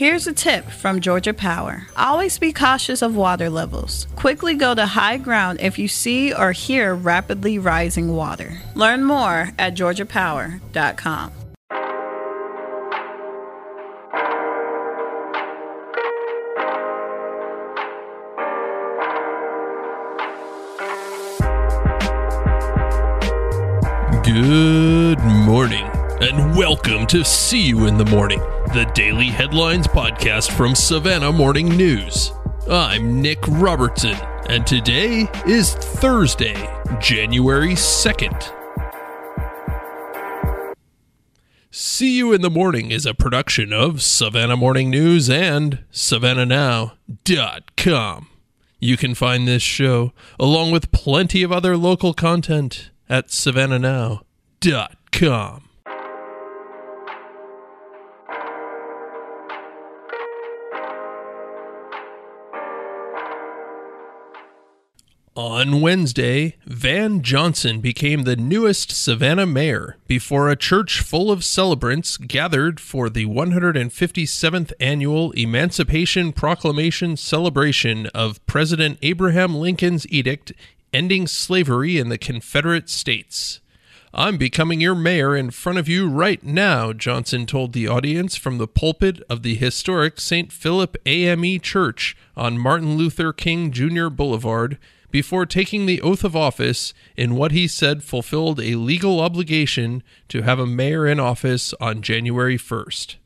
Here's a tip from Georgia Power. Always be cautious of water levels. Quickly go to high ground if you see or hear rapidly rising water. Learn more at georgiapower.com. Good morning, and welcome to See You in the Morning, the daily headlines podcast from Savannah Morning News. I'm Nick Robertson, and today is Thursday, January 2nd. See You in the Morning is a production of Savannah Morning News and SavannahNow.com. You can find this show, along with plenty of other local content, at SavannahNow.com. On Wednesday, Van Johnson became the newest Savannah mayor before a church full of celebrants gathered for the 157th annual Emancipation Proclamation celebration of President Abraham Lincoln's edict ending slavery in the Confederate States. I'm becoming your mayor in front of you right now, Johnson told the audience from the pulpit of the historic St. Philip AME Church on Martin Luther King Jr. Boulevard before taking the oath of office in what he said fulfilled a legal obligation to have a mayor in office on January 1st.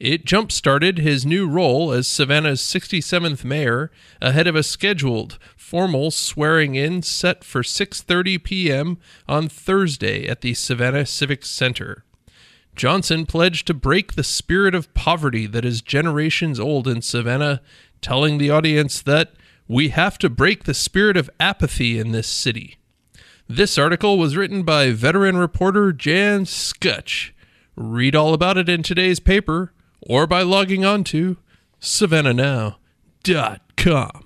It jump started his new role as Savannah's 67th mayor ahead of a scheduled formal swearing in set for 6:30 p.m. on Thursday at the Savannah Civic Center. Johnson pledged to break the spirit of poverty that is generations old in Savannah, telling the audience that we have to break the spirit of apathy in this city. This article was written by veteran reporter Jan Skutch. Read all about it in today's paper or by logging on to savannahnow.com.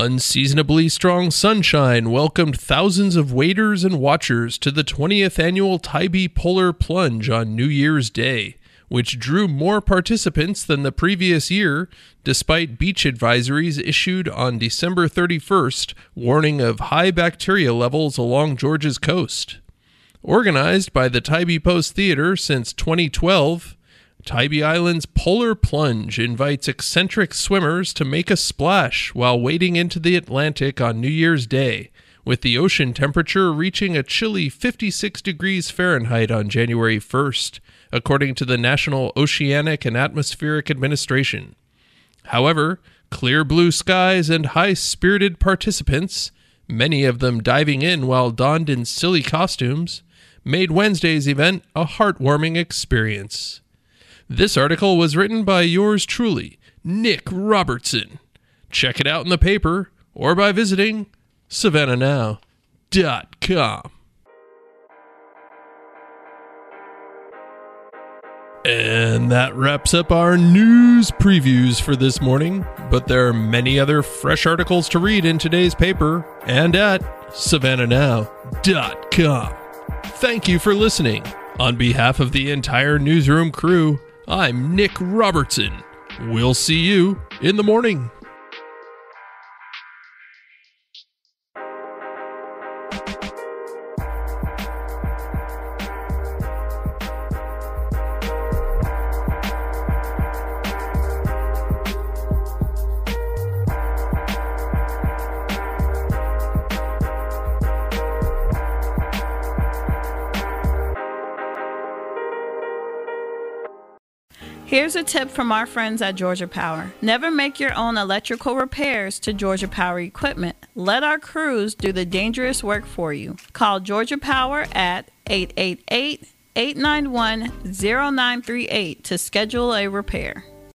Unseasonably strong sunshine welcomed thousands of waders and watchers to the 20th annual Tybee Polar Plunge on New Year's Day, which drew more participants than the previous year, despite beach advisories issued on December 31st warning of high bacteria levels along Georgia's coast. Organized by the Tybee Post Theater since 2012, Tybee Island's Polar Plunge invites eccentric swimmers to make a splash while wading into the Atlantic on New Year's Day, with the ocean temperature reaching a chilly 56 degrees Fahrenheit on January 1st, according to the National Oceanic and Atmospheric Administration. However, clear blue skies and high spirited participants, many of them diving in while donned in silly costumes, made Wednesday's event a heartwarming experience. This article was written by yours truly, Nick Robertson. Check it out in the paper or by visiting savannahnow.com. And that wraps up our news previews for this morning. But there are many other fresh articles to read in today's paper and at savannahnow.com. Thank you for listening. On behalf of the entire newsroom crew, I'm Nick Robertson. We'll see you in the morning. Here's a tip from our friends at Georgia Power. Never make your own electrical repairs to Georgia Power equipment. Let our crews do the dangerous work for you. Call Georgia Power at 888 891 0938 to schedule a repair.